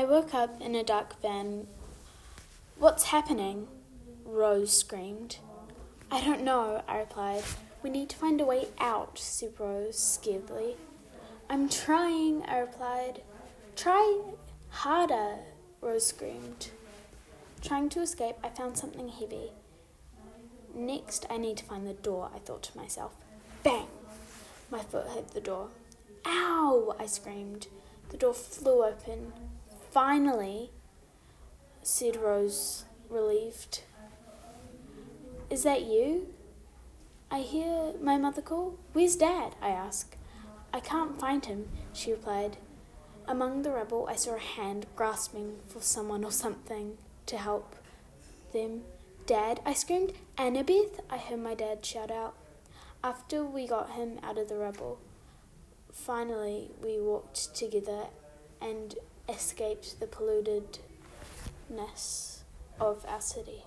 I woke up in a dark van. What's happening? Rose screamed. I don't know, I replied. We need to find a way out, said Rose scaredly. I'm trying, I replied. Try harder, Rose screamed. Trying to escape, I found something heavy. Next, I need to find the door, I thought to myself. Bang! My foot hit the door. Ow! I screamed. The door flew open. Finally, said Rose, relieved. Is that you? I hear my mother call. Where's Dad? I asked. I can't find him, she replied. Among the rubble, I saw a hand grasping for someone or something to help them. Dad, I screamed. Annabeth, I heard my dad shout out. After we got him out of the rubble, finally we walked together and escaped the pollutedness of our city.